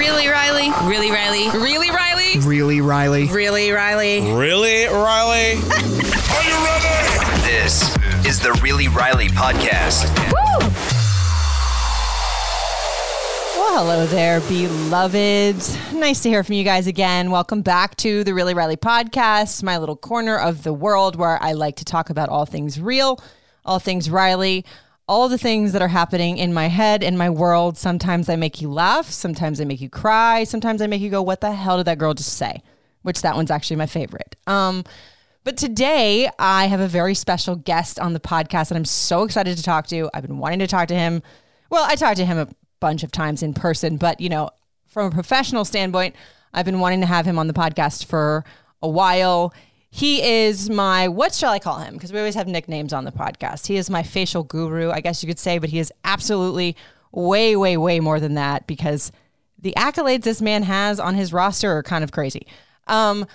Really, Riley? Really, Riley? Really, Riley? Really, Riley? Really, Riley? Really, Riley? Are you ready? This is the Really Riley podcast. Woo! Well, hello there, beloveds. Nice to hear from you guys again. Welcome back to the Really Riley podcast, my little corner of the world where I like to talk about all things real, all things Riley, all the things that are happening in my head, in my world. Sometimes I make you laugh, sometimes I make you cry, sometimes I make you go, What the hell did that girl just say? Which that one's actually my favorite. Um, but today I have a very special guest on the podcast that I'm so excited to talk to. I've been wanting to talk to him. Well, I talked to him a bunch of times in person, but you know, from a professional standpoint, I've been wanting to have him on the podcast for a while. He is my, what shall I call him? Because we always have nicknames on the podcast. He is my facial guru, I guess you could say, but he is absolutely way, way, way more than that because the accolades this man has on his roster are kind of crazy. Um,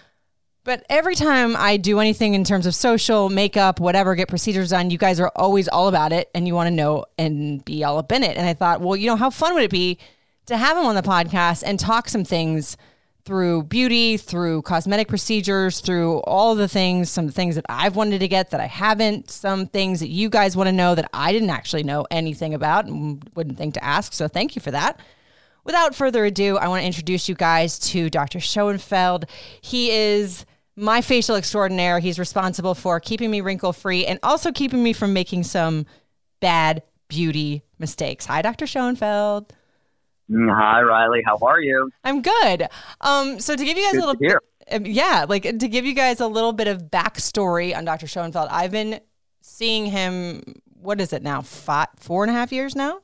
but every time I do anything in terms of social, makeup, whatever, get procedures done, you guys are always all about it and you want to know and be all up in it. And I thought, well, you know, how fun would it be to have him on the podcast and talk some things through beauty, through cosmetic procedures, through all the things, some things that I've wanted to get that I haven't, some things that you guys want to know that I didn't actually know anything about and wouldn't think to ask. So thank you for that. Without further ado, I want to introduce you guys to Dr. Schoenfeld. He is my facial extraordinaire. He's responsible for keeping me wrinkle free and also keeping me from making some bad beauty mistakes. Hi, Dr. Schoenfeld. Mm, Hi, Riley. How are you? I'm good. Um, so to give you guys Good a little hear. um, yeah, like to give you guys a little bit of backstory on Dr. Schoenfeld, I've been seeing him. What is it now? Five, four and a half years now.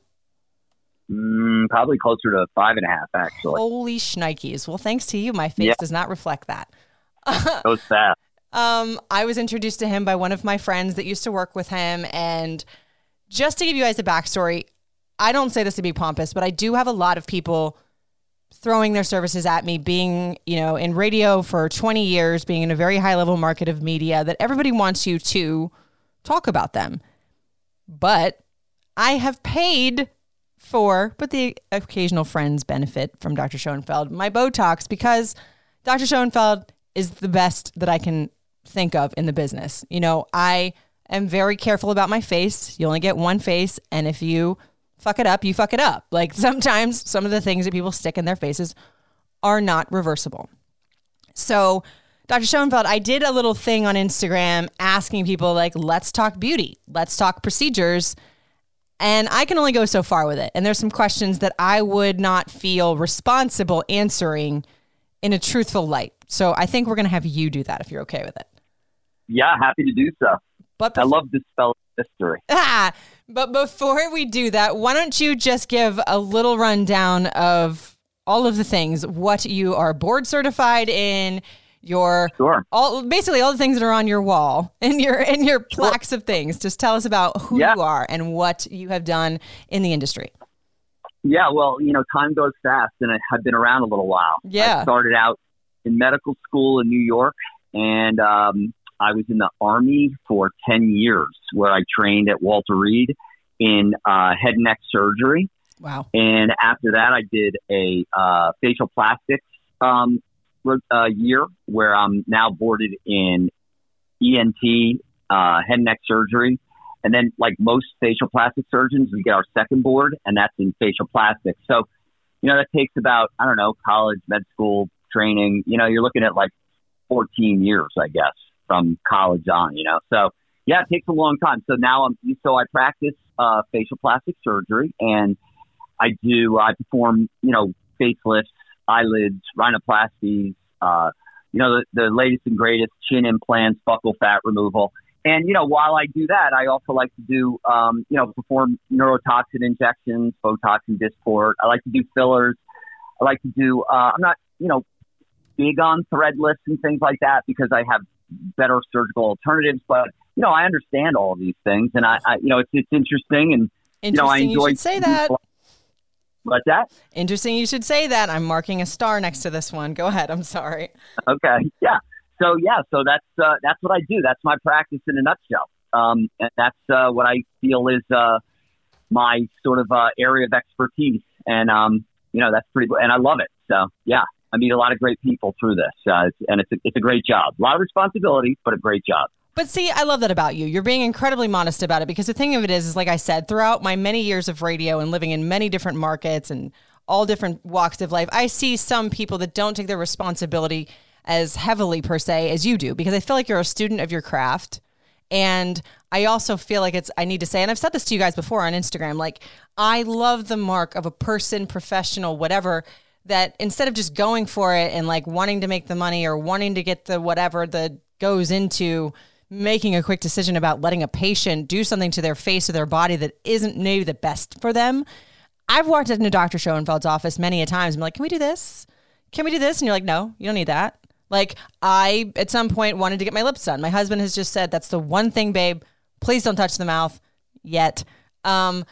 Mm, probably closer to five and a half, actually. Holy shnikes! Well, thanks to you, my face Yeah. does not reflect that. Goes fast. Um, I was introduced to him by one of my friends that used to work with him. And just to give you guys a backstory, I don't say this to be pompous, but I do have a lot of people throwing their services at me, being, you know, in radio for 20 years, being in a very high level market of media that everybody wants you to talk about them. But I have paid for, but the occasional friends benefit from Dr. Schoenfeld, my Botox, because Dr. Schoenfeld is the best that I can think of in the business. You know, I am very careful about my face. You only get one face. And if you fuck it up, you fuck it up. Like sometimes some of the things that people stick in their faces are not reversible. So, Dr. Schoenfeld, I did a little thing on Instagram asking people, like, let's talk beauty, let's talk procedures. And I can only go so far with it. And there's some questions that I would not feel responsible answering in a truthful light. So I think we're going to have you do that if you're okay with it. Yeah, happy to do so. But I love this spell history. Ah, but before we do that, why don't you just give a little rundown of all of the things, what you are board certified in, your Sure. all basically all the things that are on your wall and your and your plaques of things. Just tell us about who Yeah. you are and what you have done in the industry. Yeah, well, you know, time goes fast, and I have been around a little while. Yeah. I started out in medical school in New York, and um, I was in the Army for 10 years, where I trained at Walter Reed in uh, head and neck surgery. Wow. And after that, I did a uh, facial plastics um, uh, year where I'm now boarded in ENT, uh, head and neck surgery. And then, like most facial plastic surgeons, we get our second board, and that's in facial plastics. So, you know, that takes about, I don't know, college, med school training. You know, you're looking at like 14 years, I guess, from college on, you know. So, yeah, it takes a long time. So now I'm, so I practice uh, facial plastic surgery and I do, I perform, you know, facelifts, eyelids, rhinoplasties, uh, you know, the, the latest and greatest chin implants, buccal fat removal. And you know, while I do that, I also like to do, um, you know, perform neurotoxin injections, Botox and Dysport. I like to do fillers. I like to do. Uh, I'm not, you know, big on thread lifts and things like that because I have better surgical alternatives. But you know, I understand all of these things, and I, I you know, it's it's interesting, and you know, I Interesting you enjoy say that. What's that? Interesting you should say that. I'm marking a star next to this one. Go ahead. I'm sorry. Okay, yeah. So yeah, so that's uh, that's what I do. That's my practice in a nutshell, um, and that's uh, what I feel is uh, my sort of uh, area of expertise. And um, you know, that's pretty. And I love it. So yeah, I meet a lot of great people through this, uh, and it's a, it's a great job. A lot of responsibility, but a great job. But see, I love that about you. You're being incredibly modest about it because the thing of it is, is like I said, throughout my many years of radio and living in many different markets and all different walks of life, I see some people that don't take their responsibility as heavily per se as you do because I feel like you're a student of your craft. And I also feel like it's, I need to say, and I've said this to you guys before on Instagram, like I love the mark of a person, professional, whatever, that instead of just going for it and like wanting to make the money or wanting to get the whatever that goes into making a quick decision about letting a patient do something to their face or their body that isn't maybe the best for them. I've walked into Dr. Schoenfeld's office many a times. I'm like, can we do this? Can we do this? And you're like, no, you don't need that. Like, I at some point wanted to get my lips done. My husband has just said, that's the one thing, babe. Please don't touch the mouth yet. Um,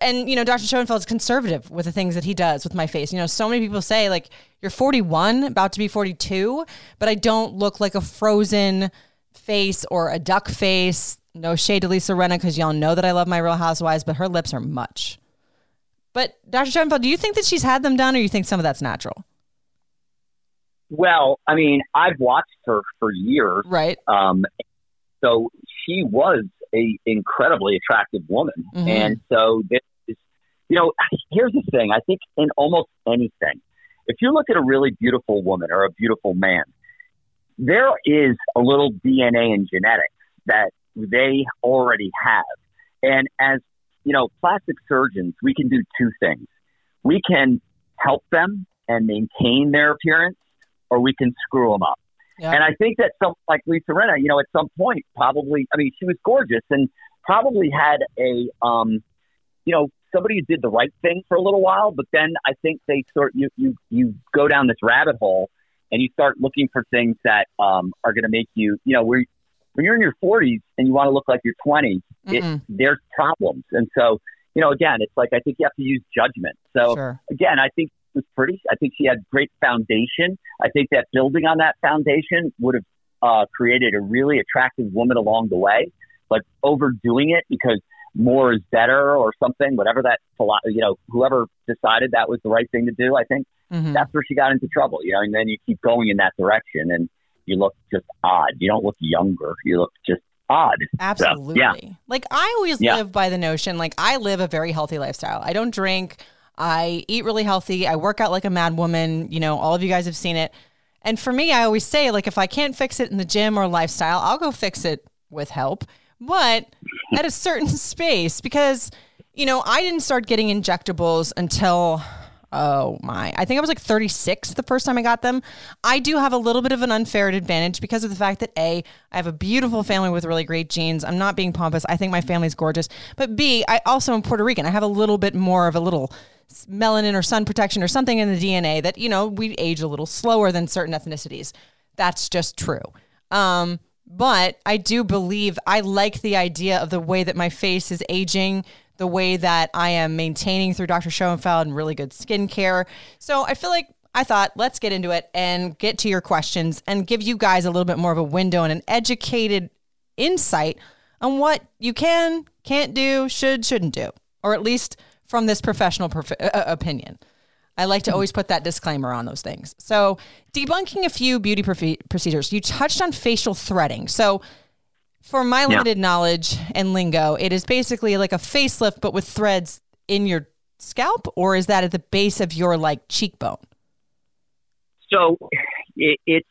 and you know, Dr. Schoenfeld's conservative with the things that he does with my face. You know, so many people say like you're 41, about to be 42, but I don't look like a frozen face or a duck face. No shade to Lisa Rinna because y'all know that I love my Real Housewives, but her lips are much. But Dr. Schoenfeld, do you think that she's had them done, or you think some of that's natural? Well, I mean, I've watched her for years, Right. um, so she was a incredibly attractive woman, Mhm. and so this is, you know, here's the thing. I think in almost anything, if you look at a really beautiful woman or a beautiful man, there is a little DNA and genetics that they already have, and as you know, plastic surgeons, we can do two things. We can help them and maintain their appearance, or we can screw them up. Yeah. And I think that some like Lisa Rinna, you know, at some point probably, I mean, she was gorgeous and probably had a, um, you know, somebody who did the right thing for a little while, but then I think they sort you you you go down this rabbit hole and you start looking for things that um, are going to make you, you know, where when you're in your 40s and you want to look like you're 20, it, Mm-mm. there's problems, and so you know, again, it's like I think you have to use judgment. So Sure. again, I think it was pretty. I think she had great foundation. I think that building on that foundation would have uh, created a really attractive woman along the way. But overdoing it because more is better or something, whatever that you know, whoever decided that was the right thing to do, I think Mhm. that's where she got into trouble. You know, and then you keep going in that direction, and you look just odd. You don't look younger. You look just odd. Absolutely. yeah. Like I always Yeah. live by the notion like I live a very healthy lifestyle. I don't drink. I eat really healthy. I work out like a mad woman. You know, all of you guys have seen it. And for me, I always say like if I can't fix it in the gym or lifestyle, I'll go fix it with help. But at a certain space because you know, I didn't start getting injectables until Oh my. I think I was like 36 the first time I got them. I do have a little bit of an unfair advantage because of the fact that A, I have a beautiful family with really great genes. I'm not being pompous. I think my family's gorgeous. But B, I also am Puerto Rican. I have a little bit more of a little melanin or sun protection or something in the DNA that, you know, we age a little slower than certain ethnicities. That's just true. Um, but I do believe I like the idea of the way that my face is aging, the way that I am maintaining through Dr. Schoenfeld and really good skincare. So I feel like I thought let's get into it and get to your questions and give you guys a little bit more of a window and an educated insight on what you can, can't do, should, shouldn't do, or at least from this professional prof- uh, opinion. I like to always put that disclaimer on those things. So, debunking a few beauty profe- procedures. You touched on facial threading. So, for my limited knowledge and lingo, it is basically like a facelift, but with threads in your scalp, or is that at the base of your like cheekbone? So it, it's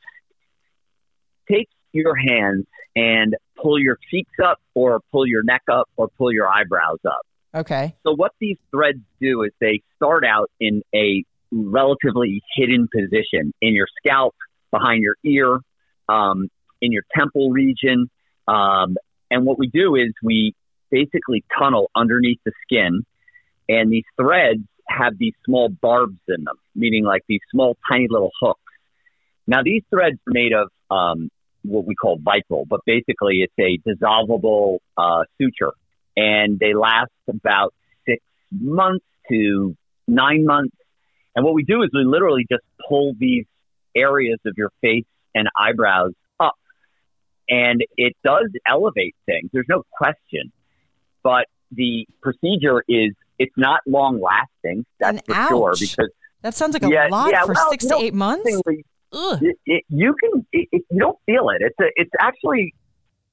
take your hands and pull your cheeks up, or pull your neck up, or pull your eyebrows up. Okay. So what these threads do is they start out in a relatively hidden position in your scalp, behind your ear, um, in your temple region, um, and what we do is we basically tunnel underneath the skin, and these threads have these small barbs in them, meaning like these small, tiny little hooks. Now, these threads are made of um, what we call Vicryl, but basically it's a dissolvable uh, suture, and they last about six months to nine months. And what we do is we literally just pull these areas of your face and eyebrows up, and it does elevate things. There's no question, but the procedure is it's not long lasting. That's And for ouch. sure because That sounds like a Yeah, lot yeah, for well, six to eight months. it, it, you can it, you don't feel it. It's a, it's actually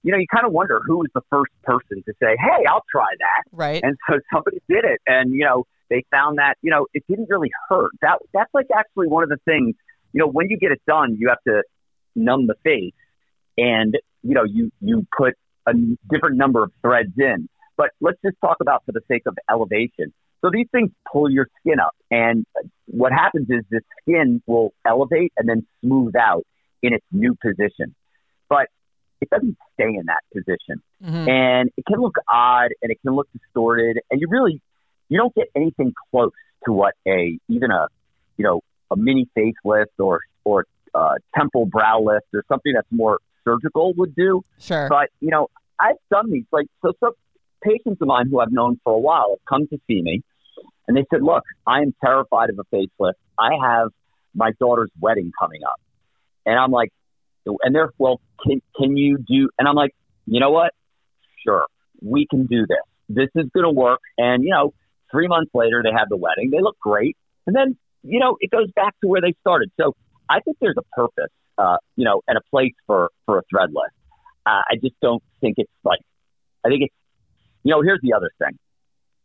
you know you kind of wonder who was the first person to say, "Hey, I'll try that." Right. And so somebody did it, and you know they found that you know it didn't really hurt. That that's like actually one of the things. You know, when you get it done, you have to numb the face, and you know you you put a different number of threads in. But let's just talk about for the sake of elevation. So these things pull your skin up, and what happens is the skin will elevate and then smooth out in its new position. But it doesn't stay in that position Mhm. and it can look odd and it can look distorted and you really you don't get anything close to what a even a you know a mini facelift or or uh, temple brow lift or something that's more surgical would do Sure. but you know i've done these like so some patients of mine who i've known for a while have come to see me and they said look i am terrified of a facelift i have my daughter's wedding coming up and i'm like and they're well can, can you do and i'm like you know what sure, we can do this. This is going to work. And, you know, three months later, they have the wedding. They look great. And then, you know, it goes back to where they started. So I think there's a purpose, uh, you know, and a place for, for a thread lift. Uh, I just don't think it's like, I think it's, you know, here's the other thing.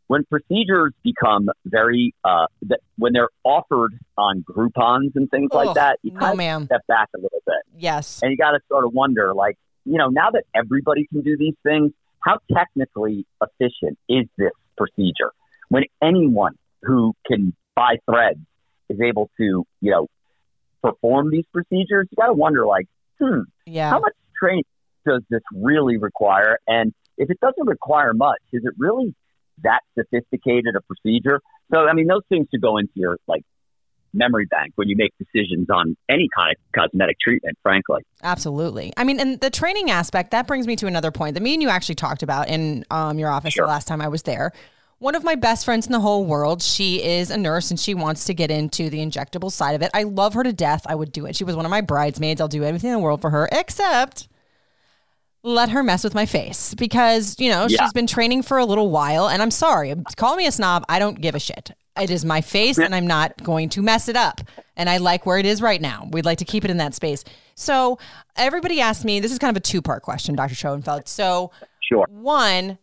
When procedures become very, uh, that when they're offered on Groupons and things Ugh, like that, you no, kind of ma'am. step back a little bit Yes. and you got to sort of wonder, like, you know, now that everybody can do these things, how technically efficient is this procedure? When anyone who can buy threads is able to, you know, perform these procedures, you got to wonder, like, hmm, Yeah. how much training does this really require? And if it doesn't require much, is it really that sophisticated a procedure? So, I mean, those things should go into your like memory bank when you make decisions on any kind of cosmetic treatment. Frankly. Absolutely. I mean, and the training aspect, that brings me to another point that me and you actually talked about in um, your office Sure. the last time I was there. One of my best friends in the whole world, she is a nurse and she wants to get into the injectable side of it. I love her to death. I would do it. She was one of my bridesmaids. I'll do everything in the world for her, except let her mess with my face because, you know, Yeah. she's been training for a little while. And I'm sorry, call me a snob. I don't give a shit. It is my face and I'm not going to mess it up. And I like where it is right now. We'd like to keep it in that space. So everybody asked me, this is kind of a two part question, Dr. Schoenfeld. So, Sure. one,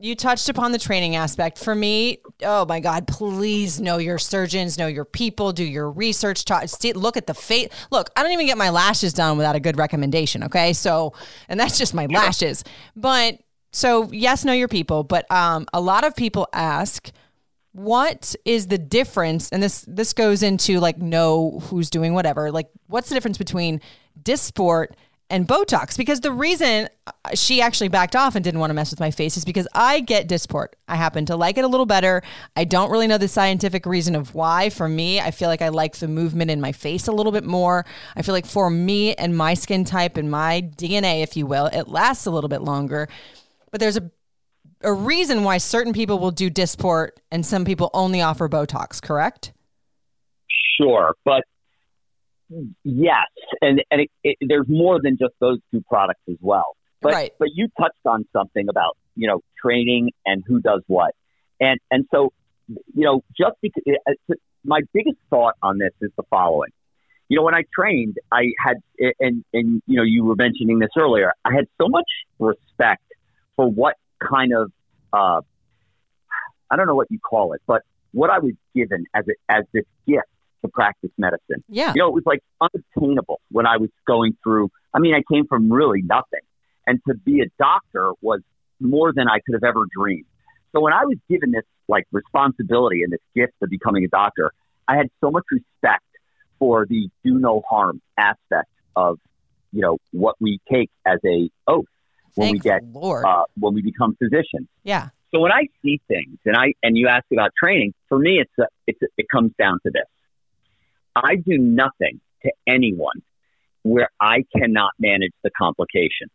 you touched upon the training aspect. For me, oh my God, please know your surgeons, know your people, do your research, talk, see, look at the face. Look, I don't even get my lashes done without a good recommendation. Okay. So, and that's just my lashes. But so, yes, know your people. But um, a lot of people ask, what is the difference and this this goes into like know who's doing whatever like what's the difference between dysport and botox because the reason she actually backed off and didn't want to mess with my face is because i get dysport. I happen to like it a little better. I don't really know the scientific reason of why. For me i feel like i like the movement in my face a little bit more. I feel like for me and my skin type and my dna if you will it lasts a little bit longer. But there's a a reason why certain people will do Dysport and some people only offer Botox, correct? Sure, but yes, and and it, it, there's more than just those two products as well. But Right. but you touched on something about you know training and who does what, and and so you know just because uh, my biggest thought on this is the following. You know, when I trained, I had and and you know you were mentioning this earlier. I had so much respect for what kind of uh, I don't know what you call it, but what I was given as a, as this gift to practice medicine. Yeah. You know, it was like unattainable when I was going through. I mean, I came from really nothing, and to be a doctor was more than I could have ever dreamed. So when I was given this like responsibility and this gift of becoming a doctor, I had so much respect for the do no harm aspect of you know what we take as a oath. when Thank we get uh, when we become physicians. yeah. So when I see things, and I and you ask about training, for me, it's a, it's a, it comes down to this: I do nothing to anyone where I cannot manage the complication.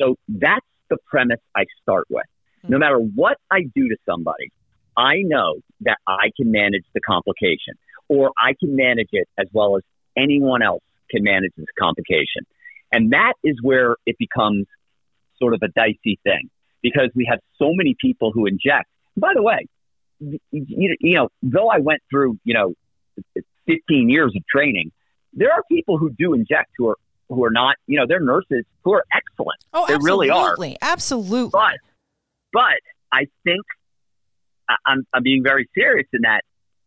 So that's the premise I start with. Hmm. No matter what I do to somebody, I know that I can manage the complication, or I can manage it as well as anyone else can manage this complication, and that is where it becomes sort of a dicey thing because we have so many people who inject. By the way, you, you know, though I went through, you know, 15 years of training, there are people who do inject who are who are not, you know, they're nurses who are excellent. Oh, they really are. absolutely. Absolutely. But but I think I'm I'm being very serious in that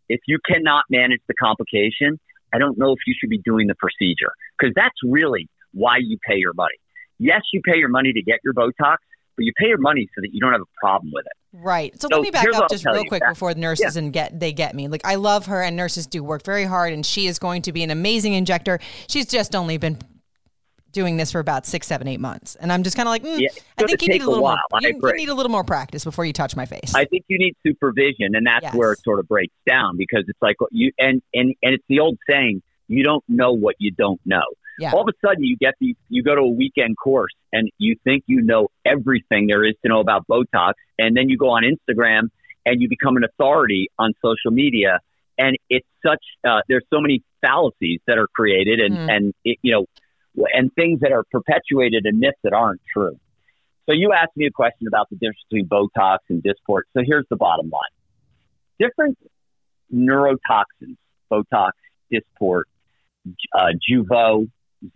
if you cannot manage the complication, I don't know if you should be doing the procedure because that's really why you pay your money. Yes, you pay your money to get your Botox, but you pay your money so that you don't have a problem with it. Right. So, So let me back up just real quick Yeah. before the nurses and get they get me. Like I love her and nurses do work very hard and she is going to be an amazing injector. She's just only been doing this for about six, seven, eight months. And I'm just kind of like, mm, Yeah, I think you need a a little while. more. You, you need a little more practice before you touch my face. I think you need supervision, and that's Yes. where it sort of breaks down because it's like you and and and it's the old saying: you don't know what you don't know. Yeah. All of a sudden, you get these. You go to a weekend course, and you think you know everything there is to know about Botox, and then you go on Instagram and you become an authority on social media, and it's such. Uh, there's so many fallacies that are created, and Mhm. and it, you know, and things that are perpetuated and myths that aren't true. So you asked me a question about the difference between Botox and Dysport. So here's the bottom line: different neurotoxins, Botox, Dysport, uh, Jeuveau,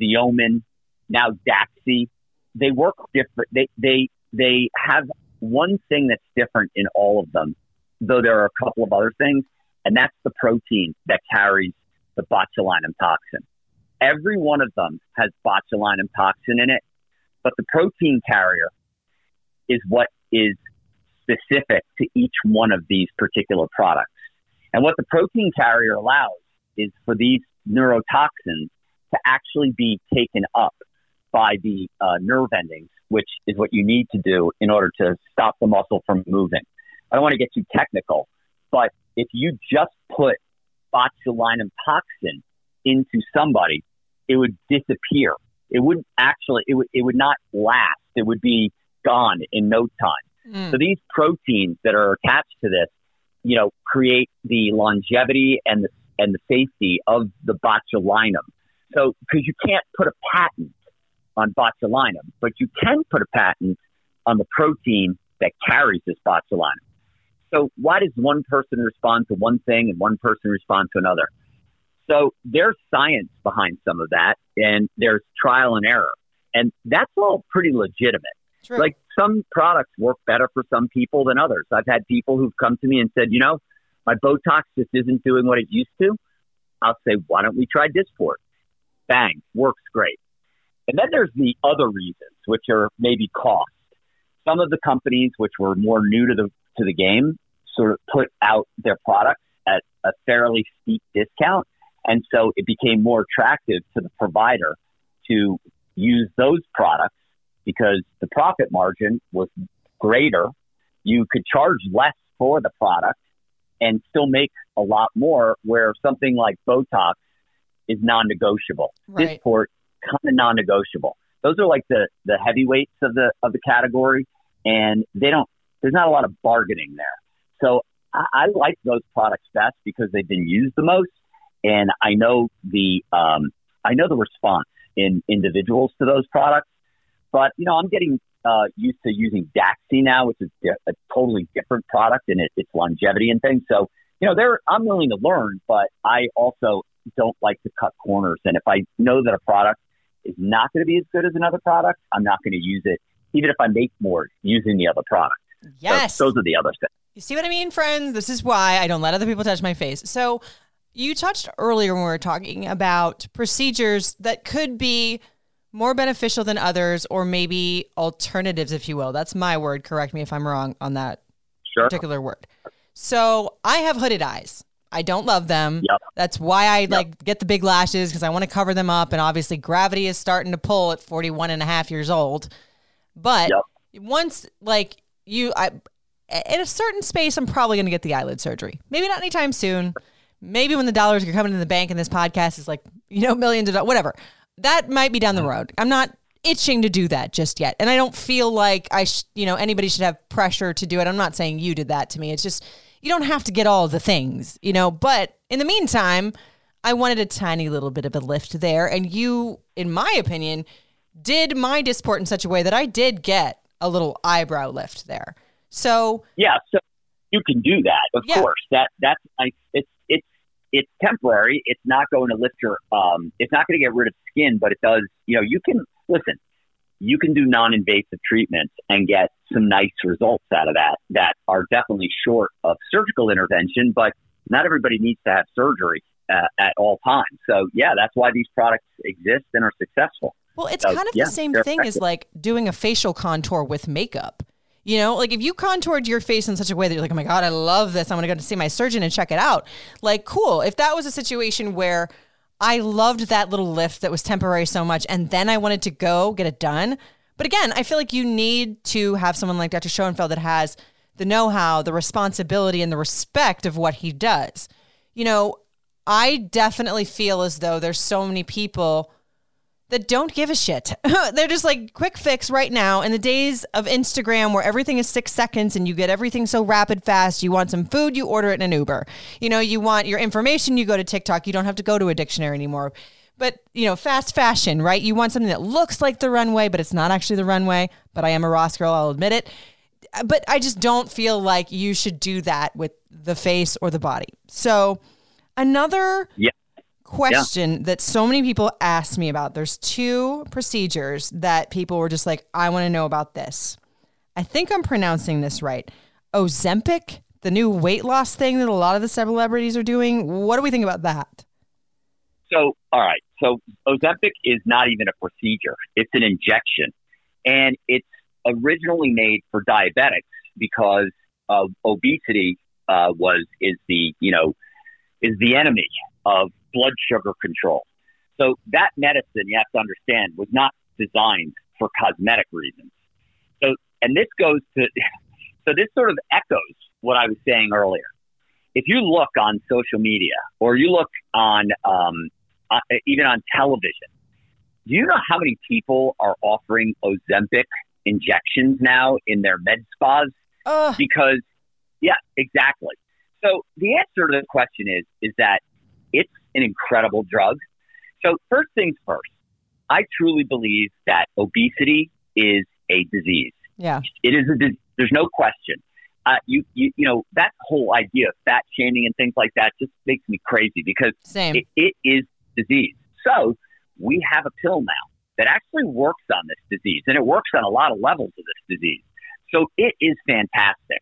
Xeomin, now Daxi, they work different. They they they have one thing that's different in all of them, though there are a couple of other things, and that's the protein that carries the botulinum toxin. Every one of them has botulinum toxin in it, but the protein carrier is what is specific to each one of these particular products. And what the protein carrier allows is for these neurotoxins to actually be taken up by the uh, nerve endings, which is what you need to do in order to stop the muscle from moving. I don't want to get too technical, but if you just put botulinum toxin into somebody, it would disappear. It wouldn't actually, it would, it would not last. It would be gone in no time. Mm. So these proteins that are attached to this, you know, create the longevity and the and the safety of the botulinum. So because you can't put a patent on botulinum, but you can put a patent on the protein that carries this botulinum. So why does one person respond to one thing and one person respond to another? So there's science behind some of that, and there's trial and error, and that's all pretty legitimate True. like some products work better for some people than others. I've had people who've come to me and said, you know, my Botox just isn't doing what it used to. I'll say, why don't we try Dysport? Bang, works great. And then there's the other reasons, which are maybe cost. Some of the companies which were more new to the to the game sort of put out their products at a fairly steep discount, and so it became more attractive to the provider to use those products because the profit margin was greater. You could charge less for the product and still make a lot more, where something like Botox is non negotiable. Right. Dysport, kind of non negotiable. Those are like the, the heavyweights of the of the category, and they don't. There's not a lot of bargaining there. So I, I like those products best because they've been used the most, and I know the um, I know the response in individuals to those products. But you know, I'm getting uh, used to using Daxi now, which is di- a totally different product and it, its longevity and things. So you know, there I'm willing to learn, but I also don't like to cut corners. And if I know that a product is not going to be as good as another product, I'm not going to use it, even if I make more using the other product. So yes. those are the other things. You see what I mean, friends? This is why I don't let other people touch my face. So, you touched earlier when we were talking about procedures that could be more beneficial than others, or maybe alternatives, if you will. That's my word. Correct me if I'm wrong on that Sure. particular word. So, I have hooded eyes. I don't love them. Yep. That's why I like get the big lashes because I want to cover them up. And obviously, gravity is starting to pull at 41 and a half years old. But Yep. once like you I in a certain space I'm probably going to get the eyelid surgery. Maybe not anytime soon. Maybe when the dollars are coming in the bank and this podcast is like, you know, millions of dollars, whatever. That might be down the mm-hmm. road. I'm not itching to do that just yet. And I don't feel like I sh- you know, anybody should have pressure to do it. I'm not saying you did that to me. It's just you don't have to get all the things, you know, but in the meantime, I wanted a tiny little bit of a lift there and you in my opinion did my Dysport in such a way that I did get a little eyebrow lift there. So Yeah, so you can do that, of Yeah. course. That that's nice. It's it's it's temporary. It's not going to lift your um. It's not going to get rid of skin, but it does. You know, you can listen. You can do non-invasive treatments and get some nice results out of that. That are definitely short of surgical intervention, but not everybody needs to have surgery uh, at all times. So yeah, that's why these products exist and are successful. Well, it's So, kind of yeah, the same thing as like doing a facial contour with makeup. You know, like if you contoured your face in such a way that you're like, oh my God, I love this. I'm going to go to see my surgeon and check it out. Like, cool. If that was a situation where I loved that little lift that was temporary so much and then I wanted to go get it done. But again, I feel like you need to have someone like Dr. Schoenfeld that has the know how, the responsibility, and the respect of what he does. You know, I definitely feel as though there's so many people that don't give a shit. They're just like quick fix right now. In the days of Instagram where everything is six seconds and you get everything so rapid fast, you want some food, you order it in an Uber. You know, you want your information, you go to TikTok. You don't have to go to a dictionary anymore. But, you know, fast fashion, right? You want something that looks like the runway, but it's not actually the runway. But I am a Ross girl, I'll admit it. But I just don't feel like you should do that with the face or the body. So, another Yeah. Question that so many people ask me about. There's two procedures that people were just like, I want to know about this. I think I'm pronouncing this right. Ozempic, the new weight loss thing that a lot of the celebrities are doing. What do we think about that? So, all right. So, Ozempic is not even a procedure; it's an injection, and it's originally made for diabetics because of obesity uh, was is the you know is the enemy of blood sugar control. So that medicine, you have to understand, was not designed for cosmetic reasons. So, and this goes to, so this sort of echoes what I was saying earlier. If you look on social media or you look on, um, uh, even on television, do you know how many people are offering Ozempic injections now in their med spas? Ugh. because yeah exactly so the answer to the question is is that it's an incredible drug so first things first i truly believe that obesity is a disease Yeah. it is a dis- there's no question uh, you, you you know that whole idea of fat shaming and things like that just makes me crazy because Same. it, it is disease. So we have a pill now that actually works on this disease, and it works on a lot of levels of this disease. So it is fantastic.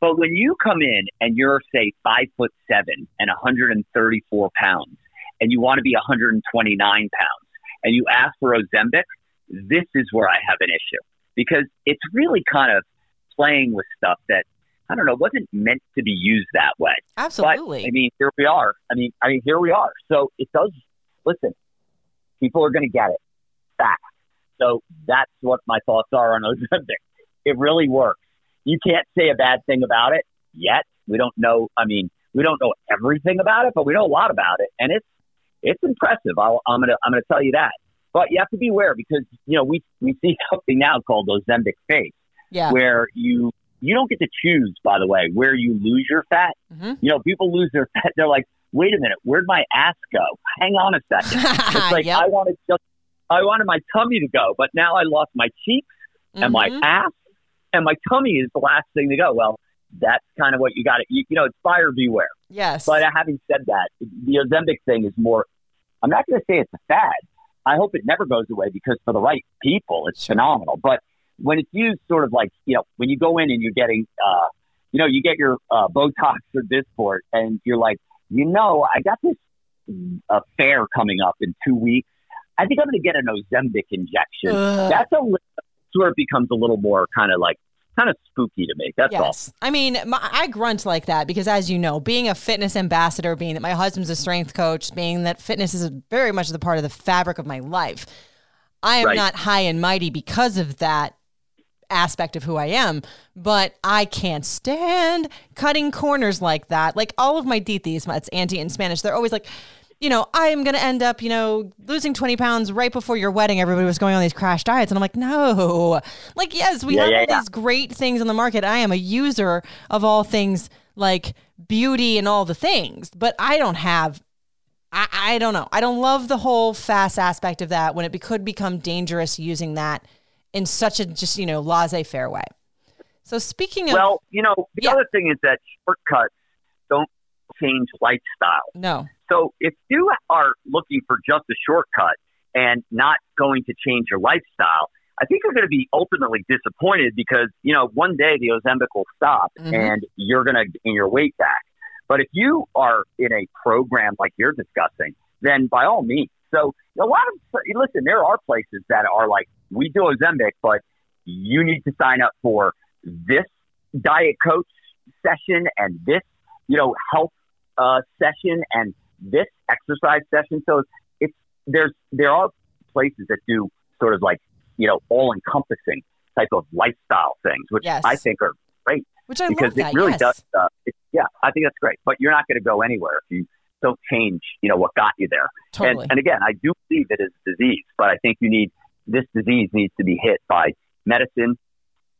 But when you come in and you're, say, five foot seven and 134 pounds, and you want to be 129 pounds, and you ask for Ozempic, this is where I have an issue because it's really kind of playing with stuff that I don't know wasn't meant to be used that way. Absolutely. But, I mean, here we are. I mean, I mean, here we are. So it does. Listen, people are going to get it fast. So that's what my thoughts are on Ozempic. It really works. You can't say a bad thing about it yet. We don't know. I mean, we don't know everything about it, but we know a lot about it, and it's it's impressive. I'll, I'm gonna I'm gonna tell you that. But you have to be aware because you know we we see something now called Ozempic face, yeah. where you you don't get to choose. By the way, where you lose your fat. Mhm. You know, people lose their fat. They're like, wait a minute, where'd my ass go? Hang on a second. It's like Yep. I wanted just I wanted my tummy to go, but now I lost my cheeks and my Mhm. ass, and my tummy is the last thing to go. Well, that's kind of what you got to you, you know. It's buyer beware. Yes. But uh, having said that, the Ozempic thing is more. I'm not going to say it's a fad. I hope it never goes away because for the right people, it's phenomenal. But when it's used sort of like you know when you go in and you're getting, uh, you know, you get your uh, Botox or Dysport, and you're like, you know, I got this uh, fair coming up in two weeks. I think I'm going to get an Ozempic injection. Ugh. That's a where it becomes a little more kind of like kind of spooky to me. That's all. I mean, my, I grunt like that because, as you know, being a fitness ambassador, being that my husband's a strength coach, being that fitness is very much the part of the fabric of my life, I am Right. not high and mighty because of that aspect of who I am, but I can't stand cutting corners like that. Like all of my titis, it's auntie in Spanish, they're always like, you know, I am going to end up, you know, losing 20 pounds right before your wedding. Everybody was going on these crash diets. And I'm like, no. Like, yes, we Yeah, have yeah, all yeah. these great things on the market. I am a user of all things like beauty and all the things, but I don't have I, I don't know. I don't love the whole fast aspect of that when it be, could become dangerous using that in such a just, you know, laissez faire way. So speaking of, Well, you know, the other thing is that shortcuts don't change lifestyle. no, So if you are looking for just a shortcut and not going to change your lifestyle, I think you're going to be ultimately disappointed because, you know, one day the Ozempic will stop Mhm. and you're going to gain your weight back. But if you are in a program like you're discussing, then by all means. So a lot of, listen, there are places that are like, we do Ozempic, but you need to sign up for this diet coach session and this, you know, health uh, session and this exercise session. So it's there's there are places that do sort of like you know all encompassing type of lifestyle things, which Yes. I think are great which I because love that. it really yes. does. Uh, it, yeah, I think that's great. But you're not going to go anywhere if you don't change, you know, what got you there. Totally. And, and again, I do believe it is a disease, but I think you need this disease needs to be hit by medicine,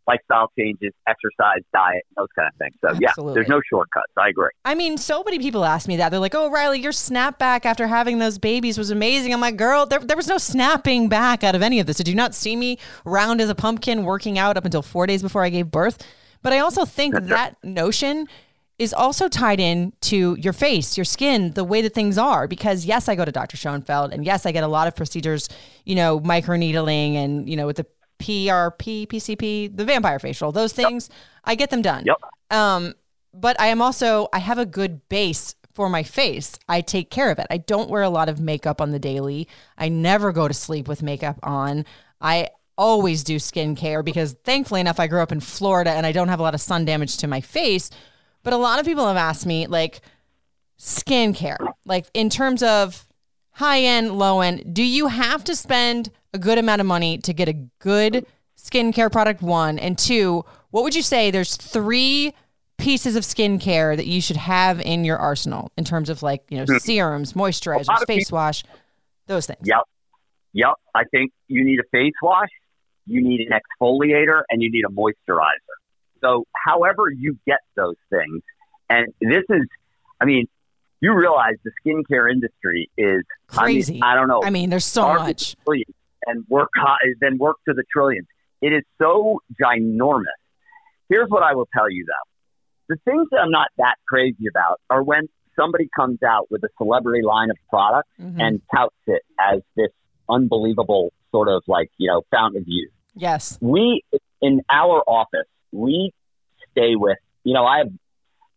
lifestyle changes, exercise, diet, those kind of things. So yeah, there's no shortcuts. I agree. I mean, so many people ask me that. They're like, "Oh, Riley, your snapback after having those babies was amazing." I'm like, "Girl, there, there was no snapping back out of any of this. Did you not see me round as a pumpkin working out up until four days before I gave birth?" But I also think that notion is also tied in to your face, your skin, the way that things are. Because yes, I go to Dr. Schoenfeld, and yes, I get a lot of procedures, you know, microneedling and you know with the PRP, PCP, the vampire facial, those things. I get them done. Yep. Um, but I am also I have a good base for my face. I take care of it. I don't wear a lot of makeup on the daily. I never go to sleep with makeup on. I always do skincare because thankfully enough I grew up in Florida and I don't have a lot of sun damage to my face. But a lot of people have asked me like skincare, like in terms of high end, low end, do you have to spend a good amount of money to get a good skincare product? One. And two, what would you say there's three pieces of skincare that you should have in your arsenal in terms of like, you know, serums, Hmm. A lot moisturizers, face wash, those things? Yep. Yep. I think you need a face wash, you need an exfoliator, and you need a moisturizer. So, however you get those things, and this is, I mean, you realize the skincare industry is Crazy. I, mean, I don't know. I mean, there's so much. And work then work to the trillions. It is so ginormous. Here's what I will tell you though: the things that I'm not that crazy about are when somebody comes out with a celebrity line of products Mhm. and touts it as this unbelievable sort of like you know fountain of youth. yes. We in our office we stay with you know I have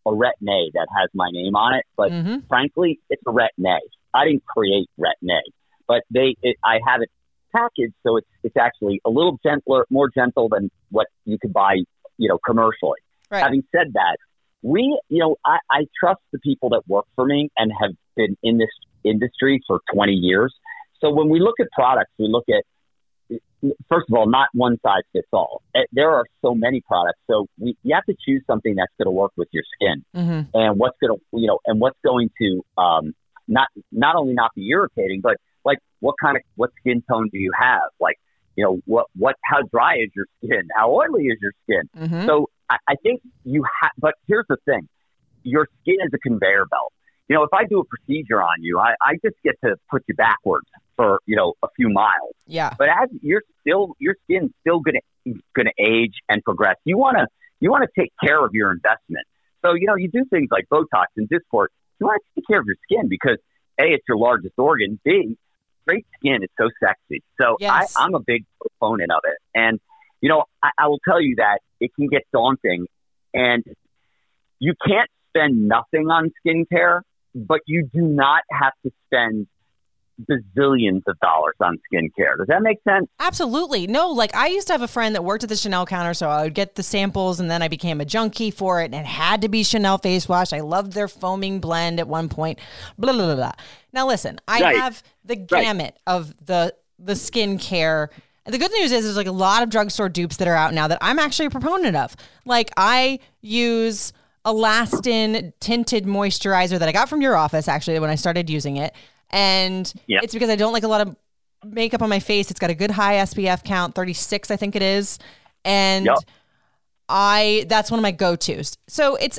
a retin-A that has my name on it, but mm-hmm. frankly, it's a retin-A. I didn't create retin-A, but they, it, I have it packaged so it's it's actually a little gentler, more gentle than what you could buy, you know, commercially. Right. Having said that, we, you know, I, I trust the people that work for me and have been in this industry for 20 years. So when we look at products, we look at first of all, not one size fits all. Eh, There are so many products, so we, you have to choose something that's going to work with your skin hmm and what's going to you know and what's going to um, not not only not be irritating, but like what kind of what skin tone do you have? Like you know what what how dry is your skin? How oily is your skin? hmm So I, I think you have. But here's the thing: your skin is a conveyor belt. You know, if I do a procedure on you, I, I just get to put you backwards for you know a few miles. Yeah. But as you're still, your skin's still gonna gonna age and progress. You wanna you wanna take care of your investment. So you know you do things like Botox and Dysport. You want to take care of your skin because a it's your largest organ. B great skin is so sexy. So Yes. I, I'm a big proponent of it. And you know I, I will tell you that it can get daunting, and you can't spend nothing on skincare, but you do not have to spend bazillions of dollars on skincare. Does that make sense? Absolutely. No, like I used to have a friend that worked at the Chanel counter, so I would get the samples and then I became a junkie for it and it had to be Chanel face wash. I loved their foaming blend at one point. Blah blah blah. blah. Now listen, I Right. have the gamut of the the skincare. And the good news is there's like a lot of drugstore dupes that are out now that I'm actually a proponent of. Like I use Alastin tinted moisturizer that I got from your office actually when I started using it. And Yep. it's because I don't like a lot of makeup on my face. It's got a good high SPF count, 36 I think it is. And Yep. I that's one of my go-tos. So it's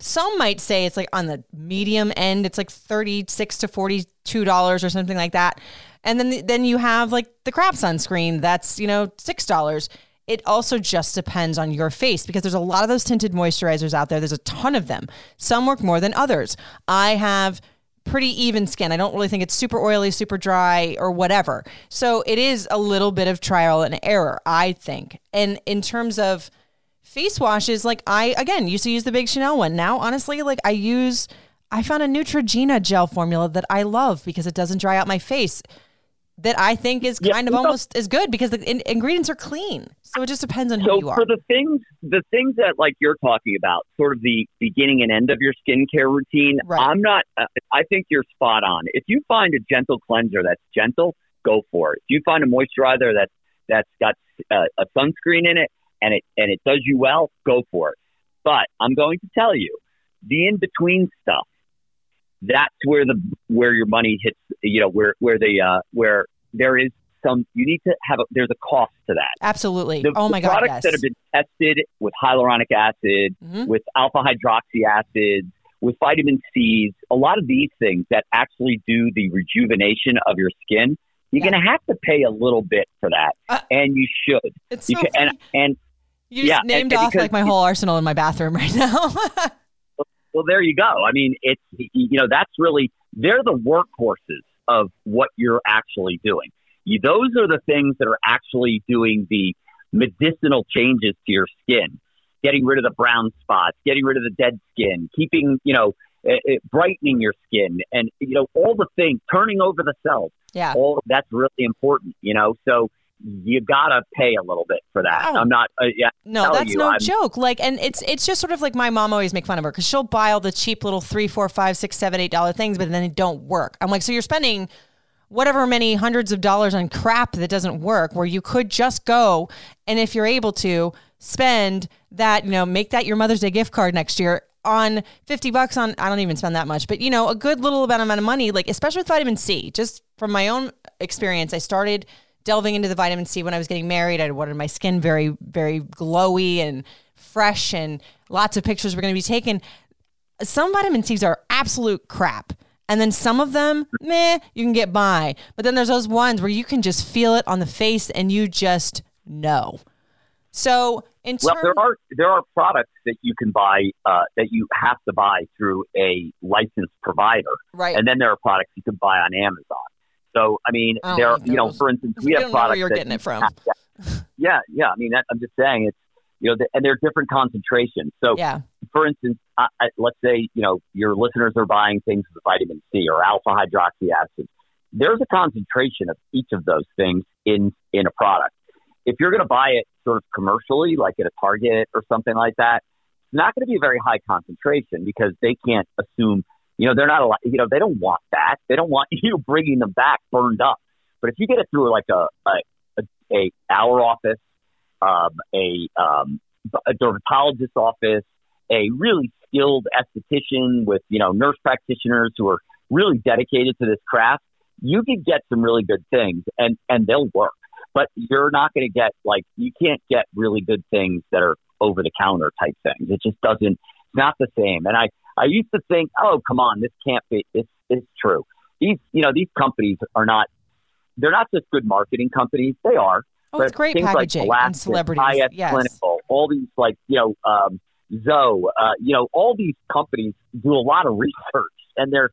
some might say it's like on the medium end. It's like 36 to 42 dollars or something like that. And then then you have like the crap sunscreen that's, you know, $6. It also just depends on your face because there's a lot of those tinted moisturizers out there. There's a ton of them. Some work more than others. I have pretty even skin. I don't really think it's super oily, super dry, or whatever. So it is a little bit of trial and error, I think. And in terms of face washes, like I again used to use the big Chanel one. Now, honestly, like I use I found a Neutrogena gel formula that I love because it doesn't dry out my face. That I think is Yeah, kind of you know- almost as good because the in- ingredients are clean. So it just depends on who So you are. for the things, the things that like you're talking about, sort of the beginning and end of your skincare routine, Right. I'm not. Uh, I think you're spot on. If you find a gentle cleanser that's gentle, go for it. If you find a moisturizer that's that's got uh, a sunscreen in it and it and it does you well, go for it. But I'm going to tell you, the in between stuff, that's where the where your money hits. You know where where the uh, where there is some. You need to have a. There's a cost to that Absolutely. the, oh my the god, products yes. that have been tested with hyaluronic acid, Mhm. with alpha hydroxy acids, with vitamin C's, a lot of these things that actually do the rejuvenation of your skin, you're Yeah. going to have to pay a little bit for that, Uh, and you should. it's You so can, and and You just yeah, named and off like my whole arsenal in my bathroom right now. well, there you go. I mean, it's you know that's really they're the workhorses of what you're actually doing. You, those are the things that are actually doing the medicinal changes to your skin, getting rid of the brown spots, getting rid of the dead skin, keeping you know it, it, brightening your skin, and you know all the things, turning over the cells. yeah. All that's really important. You know, so you gotta pay a little bit for that. Oh. I'm not. Uh, yeah, No, that's you, no I'm- joke. Like, and it's it's just sort of like my mom always make fun of her because she'll buy all the cheap little three, four, five, six, seven, eight dollar things, but then they don't work. I'm like, so you're spending whatever many hundreds of dollars on crap that doesn't work, where you could just go and if you're able to spend that, you know, make that your Mother's Day gift card next year on 50 bucks on I don't even spend that much, but you know, a good little amount of money, like especially with vitamin C. Just from my own experience, I started delving into the vitamin C when I was getting married. I wanted my skin very, very glowy and fresh, and lots of pictures were going to be taken. Some vitamin C's are absolute crap. And then some of them, meh, you can get by. But then there's those ones where you can just feel it on the face and you just know. So in Well, terms, there are there are products that you can buy uh, that you have to buy through a licensed provider, right? and then there are products you can buy on Amazon. So, I mean, oh, I there, you know, for instance, we We have don't know where products you're that getting it from. have yeah, yeah. I mean, that, I'm just saying it's you know, the, and they're different concentrations. So, yeah, for instance, I, I, let's say you know your listeners are buying things with vitamin C or alpha hydroxy acid. There's a concentration of each of those things in in a product. If you're going to buy it sort of commercially, like at a Target or something like that, it's not going to be a very high concentration because they can't assume. You know, they're not allowed. You know, they don't want that. They don't want you bringing them back burned up. But if you get it through like a a, a, a our office, um, a um, a dermatologist's office, a really skilled esthetician with you know nurse practitioners who are really dedicated to this craft, you can get some really good things, and and they'll work. But you're not going to get like you can't get really good things that are over the counter type things. It just doesn't. It's not the same. And I I used to think, oh come on, this can't be. It's it's true. These you know these companies are not. They're not just good marketing companies. They are. oh, it's great things packaging like and celebrities. IS Yes, Clinical, all these like you know um, Zoe, uh, you know all these companies do a lot of research, and they're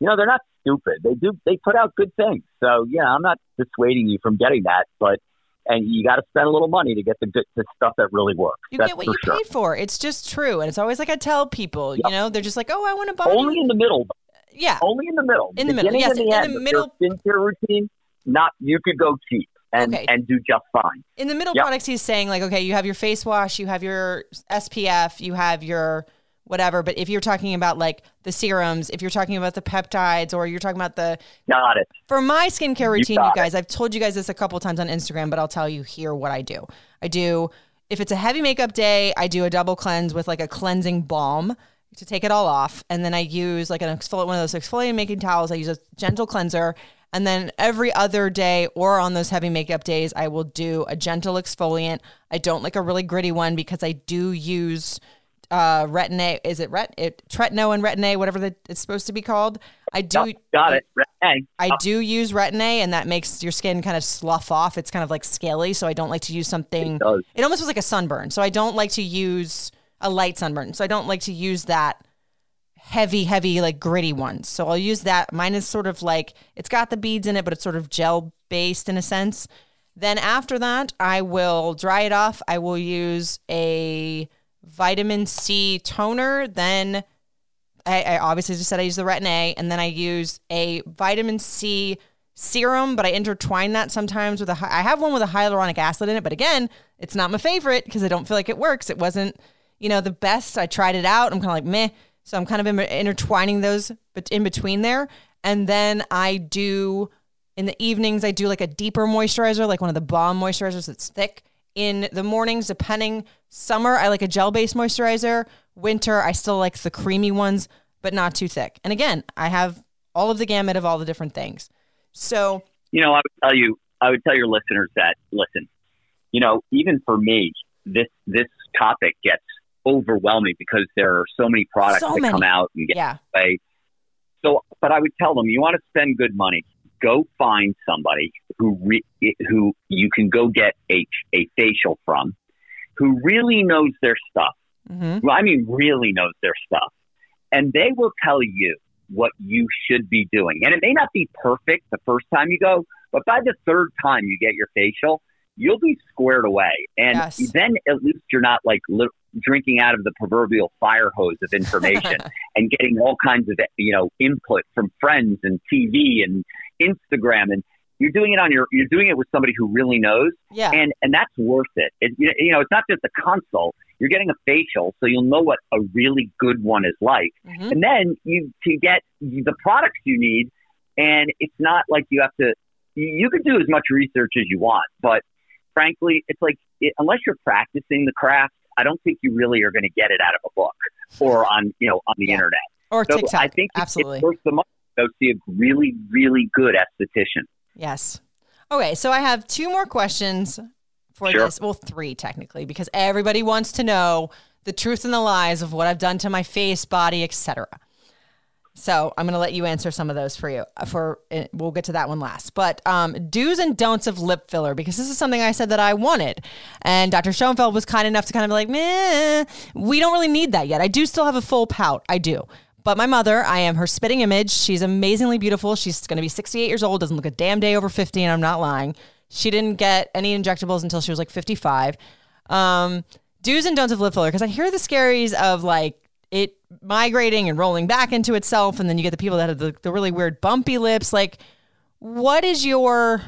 you know they're not stupid. They do they put out good things. So yeah, I'm not dissuading you from getting that, but and you got to spend a little money to get the good the stuff that really works. you That's get what you sure. paid for. It's just true, and it's always like I tell people. You know, they're just like, oh, I want to buy. Only in the middle. yeah, Only in the middle. In the middle, yes, the in end the middle- skincare routine. Not you could go cheap and Okay. and do just fine. in the middle Yep. products he's saying like okay you have your face wash you have your spf you have your whatever. But if you're talking about like the serums, if you're talking about the peptides, or you're talking about the Got it. for my skincare routine, you, it. guys, I've told you guys this a couple times on Instagram, but I'll tell you here what I do. I do, if it's a heavy makeup day, I do a double cleanse with like a cleansing balm to take it all off. And then I use like an exfoliate, one of those exfoliating making towels. I use a gentle cleanser. And then every other day or on those heavy makeup days, I will do a gentle exfoliant. I don't like a really gritty one because I do use uh, retin-A. Is it ret? It, tretinoin and retin-A, whatever the, it's supposed to be called. I do. Got it. Hey, I do use retin-A, and that makes your skin kind of slough off. It's kind of like scaly, so I don't like to use something. It. It almost was like a sunburn, so I don't like to use a light sunburn. So I don't like to use that heavy, heavy, like gritty ones. So I'll use that. Mine is sort of like it's got the beads in it, but it's sort of gel based in a sense. Then after that, I will dry it off. I will use a vitamin C toner. Then I, I obviously just said I use the retin A, and then I use a vitamin C serum, but I intertwine that sometimes with a. I have one with a hyaluronic acid in it, but again, it's not my favorite because I don't feel like it works. It wasn't, you know, the best. I tried it out. I'm kind of like meh. So I'm kind of in, intertwining those, but in between there, and then I do in the evenings. I do like a deeper moisturizer, like one of the balm moisturizers that's thick. In the mornings, depending summer, I like a gel based moisturizer. Winter, I still like the creamy ones, but not too thick. And again, I have all of the gamut of all the different things. So you know, I would tell you, I would tell your listeners that listen, you know, even for me, this this topic gets overwhelming because there are so many products So that many. come out and get yeah, away. So, but I would tell them, you want to spend good money, go find somebody who re- who you can go get a a facial from, who really knows their stuff. hmm Well, I mean, really knows their stuff, and they will tell you what you should be doing. And it may not be perfect the first time you go, but by the third time you get your facial, you'll be squared away. And Yes. then at least you're not like li- drinking out of the proverbial fire hose of information and getting all kinds of you know input from friends and TV and Instagram and you're doing it on your you're doing it with somebody who really knows yeah, and and that's worth it. it you know- it's not just a consult. You're getting a facial, so you'll know what a really good one is like, Mhm. and then you to get the products you need. And it's not like you have to. You can do as much research as you want, but frankly, it's like it, unless you're practicing the craft, I don't think you really are going to get it out of a book or on you know on the Yeah. internet. or So TikTok. I think absolutely. it's worth the money. Go see a really really good esthetician. Yes. Okay, so I have two more questions for Sure. this. Well, three technically, because everybody wants to know the truth and the lies of what I've done to my face, body, etc. So I'm going to let you answer some of those for you. uh, For uh, we'll get to that one last. But um, do's and don'ts of lip filler, because this is something I said that I wanted, and Dr. Schoenfeld was kind enough to kind of be like, meh, we don't really need that yet. I do still have a full pout. I do. But my mother, I am her spitting image. She's amazingly beautiful. She's going to be 68 years old, doesn't look a damn day over 50, and I'm not lying. She didn't get any injectables until she was like 55. Um, do's and don'ts of lip filler, because I hear the scaries of like it migrating and rolling back into itself, and then you get the people that have the, the really weird bumpy lips. Like, what is your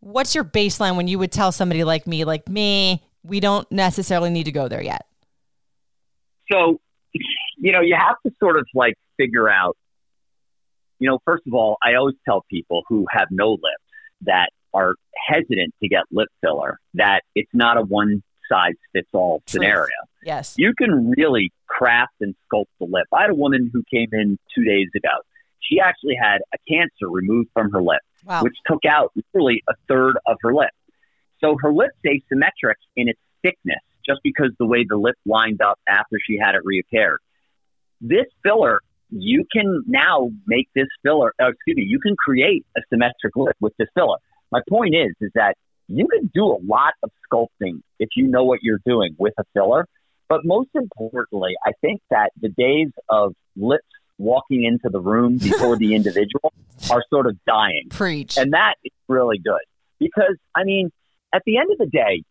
what's your baseline when you would tell somebody like me, like me, we don't necessarily need to go there yet? so you know you have to sort of like figure out you know first of all i always tell people who have no lips that are hesitant to get lip filler that it's not a one size fits all scenario Yes. you can really craft and sculpt the lip i had a woman who came in two days ago she actually had a cancer removed from her lip Wow. which took out literally a third of her lip. So her lip's asymmetric in its thickness just because the way the lip lined up after she had it repaired. This filler, you can now make this filler, uh, excuse me, you can create a symmetric lip with this filler. My point is, is that you can do a lot of sculpting if you know what you're doing with a filler. But most importantly, I think that the days of lips walking into the room before the individual are sort of dying. Preach. And that is really good because, I mean, at the end of the day,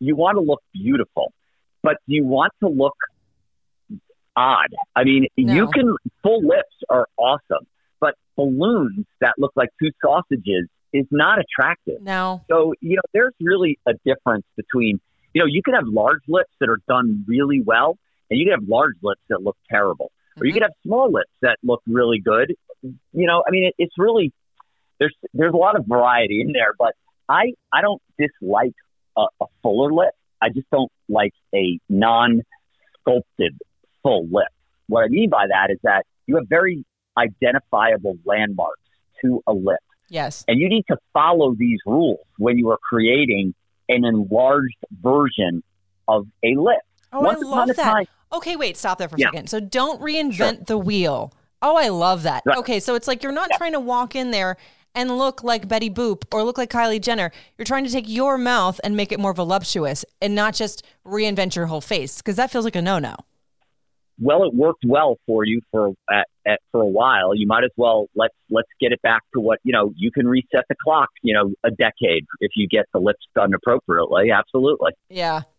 you want to look beautiful, but you want to look odd. I mean, No. you can, full lips are awesome, but balloons that look like two sausages is not attractive. no. So, you know, there's really a difference between, you know, you can have large lips that are done really well, and you can have large lips that look terrible, or you mm-hmm. can have small lips that look really good. You know, I mean, it, it's really there's there's a lot of variety in there, but I I don't dislike a, a fuller lip. I just don't like a non sculpted full lip. What I mean by that is that you have very identifiable landmarks to a lip. Yes. And you need to follow these rules when you are creating an enlarged version of a lip. Oh, Once I love that. time- Okay, wait, stop there for a Yeah. second. So don't reinvent the wheel. Oh, I love that. Right. Okay, so it's like you're not trying to walk in there and look like Betty Boop or look like Kylie Jenner. You're trying to take your mouth and make it more voluptuous and not just reinvent your whole face because that feels like a no-no. Well, it worked well for you for at, at, for a while. You might as well let's let's get it back to what you know. You can reset the clock, you know, a decade if you get the lips done appropriately. Absolutely. Yeah.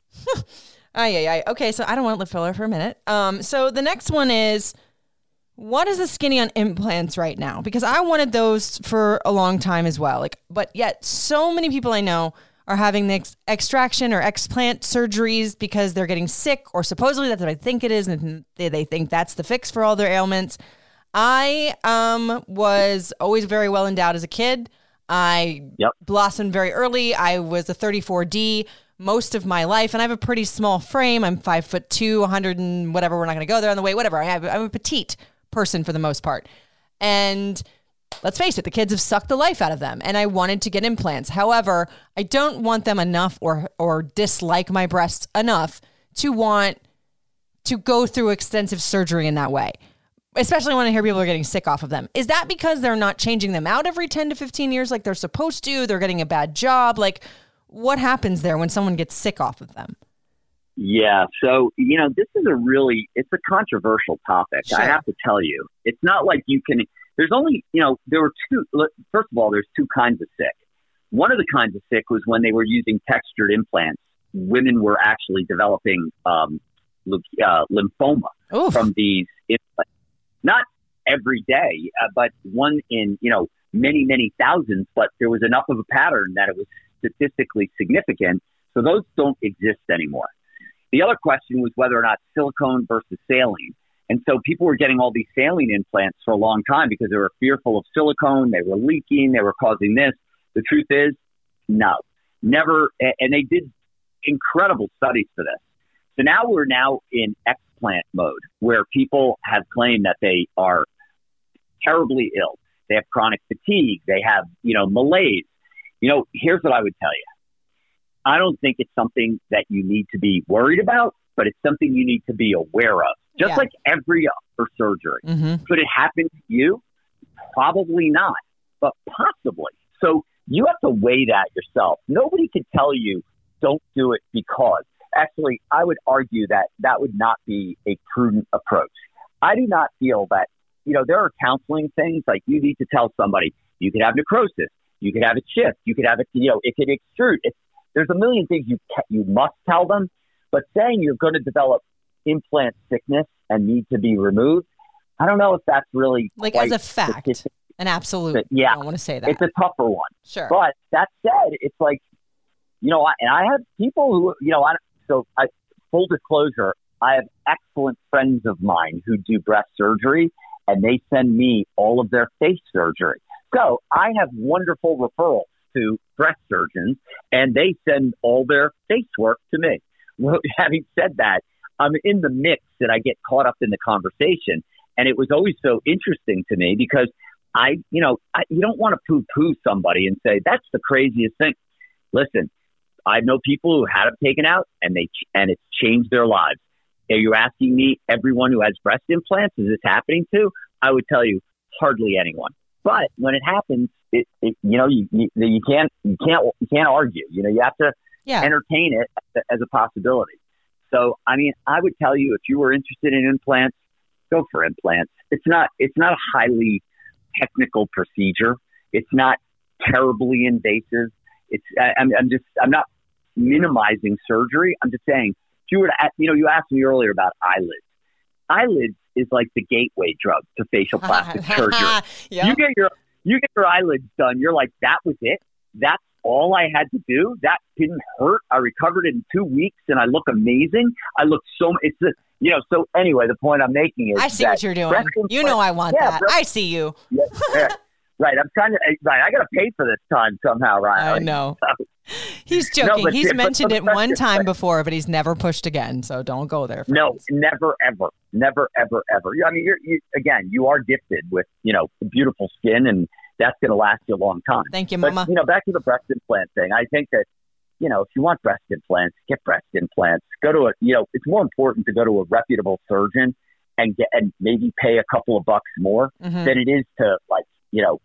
Ay, ay, ay. Okay, so I don't want lip filler for a minute. Um, so the next one is what is the skinny on implants right now? Because I wanted those for a long time as well. Like, but yet so many people I know are having the ex- extraction or explant surgeries because they're getting sick, or supposedly that's what I think it is, and they, they think that's the fix for all their ailments. I um was always very well endowed as a kid. I Yep. blossomed very early. I was a 34D most of my life, and I have a pretty small frame. I'm five foot two, 100 and whatever. We're not going to go there on the way. Whatever. I have. I'm a petite person for the most part, and let's face it, the kids have sucked the life out of them. And I wanted to get implants. However, I don't want them enough, or or dislike my breasts enough to want to go through extensive surgery in that way. Especially when I hear people are getting sick off of them. Is that because they're not changing them out every 10 to 15 years like they're supposed to? They're getting a bad job? Like, what happens there when someone gets sick off of them? Yeah. So, you know, this is a really, it's a controversial topic. Sure. I have to tell you, it's not like you can, there's only, you know, there were two, first of all, there's two kinds of sick. One of the kinds of sick was when they were using textured implants. Women were actually developing um, leu- uh, lymphoma Oof. from these implants. Not every day, uh, but one in, you know, many, many thousands, but there was enough of a pattern that it was statistically significant. So those don't exist anymore. The other question was whether or not silicone versus saline. And so people were getting all these saline implants for a long time because they were fearful of silicone. They were leaking. They were causing this. The truth is, no, never. And they did incredible studies for this. So now we're now in explant mode where people have claimed that they are terribly ill. They have chronic fatigue. They have, you know, malaise. You know, here's what I would tell you. I don't think it's something that you need to be worried about, but it's something you need to be aware of. Just Yeah. like every other surgery. Mm-hmm. Could it happen to you? Probably not, but possibly. So you have to weigh that yourself. Nobody can tell you don't do it because. Actually, I would argue that that would not be a prudent approach. I do not feel that, you know, there are counseling things like you need to tell somebody you could have necrosis, you could have a shift, you could have it, you know, it could extrude. It's, there's a million things you you must tell them, but saying you're going to develop implant sickness and need to be removed, I don't know if that's really Like, as a fact, an absolute. But, yeah. I don't want to say that. It's a tougher one. sure. But that said, it's like, you know, I, and I have people who, you know, I, so I, full disclosure, I have excellent friends of mine who do breast surgery and they send me all of their face surgery. So I have wonderful referrals to breast surgeons and they send all their face work to me. Well, having said that, I'm in the mix and I get caught up in the conversation. And it was always so interesting to me because I, you know, I, you don't want to poo poo somebody and say, that's the craziest thing. Listen, I know people who had them taken out and they, and it's changed their lives. Are you asking me, everyone who has breast implants, is this happening to? I would tell you, hardly anyone. But when it happens, it, it you know, you, you, you can't, you can't, you can't argue. You know, you have to yeah. entertain it as a possibility. So, I mean, I would tell you if you were interested in implants, go for implants. It's not, it's not a highly technical procedure. It's not terribly invasive. It's, I, I'm, I'm just, I'm not minimizing surgery. I'm just saying, if you were to, a- you know, you asked me earlier about eyelids. Eyelids is like the gateway drug to facial plastic surgery. yeah. You get your you get your eyelids done. You're like, that was it. That's all I had to do. That didn't hurt. I recovered in two weeks, and I look amazing. I look so. It's just, you know. So anyway, the point I'm making is I see what you're doing. You know I want Yeah, that. breast- I see you. Yeah, yeah. right. I'm trying to. Right. I got to pay for this time somehow, right? I know. He's joking. but- he's but- mentioned but it one time before, but he's never pushed again. So don't go there. No, never, ever, never, ever, ever. I mean, you're you, again, you are gifted with you know beautiful skin, and that's going to last you a long time. Thank you, But Mama. you know, back to the breast implant thing. I think that you know, if you want breast implants, get breast implants. Go to a you know, it's more important to go to a reputable surgeon and get and maybe pay a couple of bucks more Mhm. than it is to like you know.